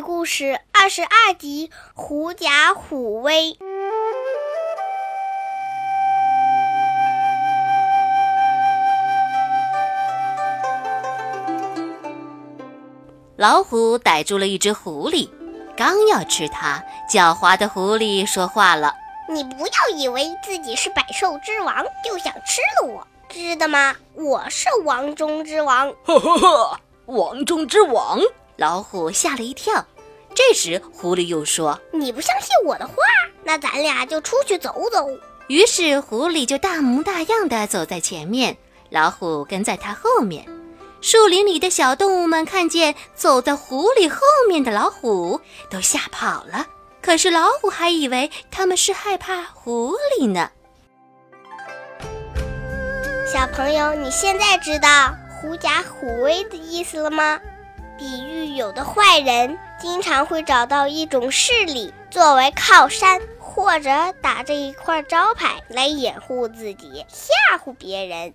故事二十二集《狐假虎威》。老虎逮住了一只狐狸，刚要吃它，狡猾的狐狸说话了：“你不要以为自己是百兽之王就想吃了我，知道吗？我是王中之王。”“呵呵呵，王中之王！”老虎吓了一跳，这时，狐狸又说：“你不相信我的话，那咱俩就出去走走。”于是，狐狸就大模大样的走在前面，老虎跟在它后面。树林里的小动物们看见走在狐狸后面的老虎，都吓跑了。可是老虎还以为他们是害怕狐狸呢。小朋友，你现在知道“狐假虎威”的意思了吗？比喻有的坏人经常会找到一种势力作为靠山，或者打着一块招牌来掩护自己，吓唬别人。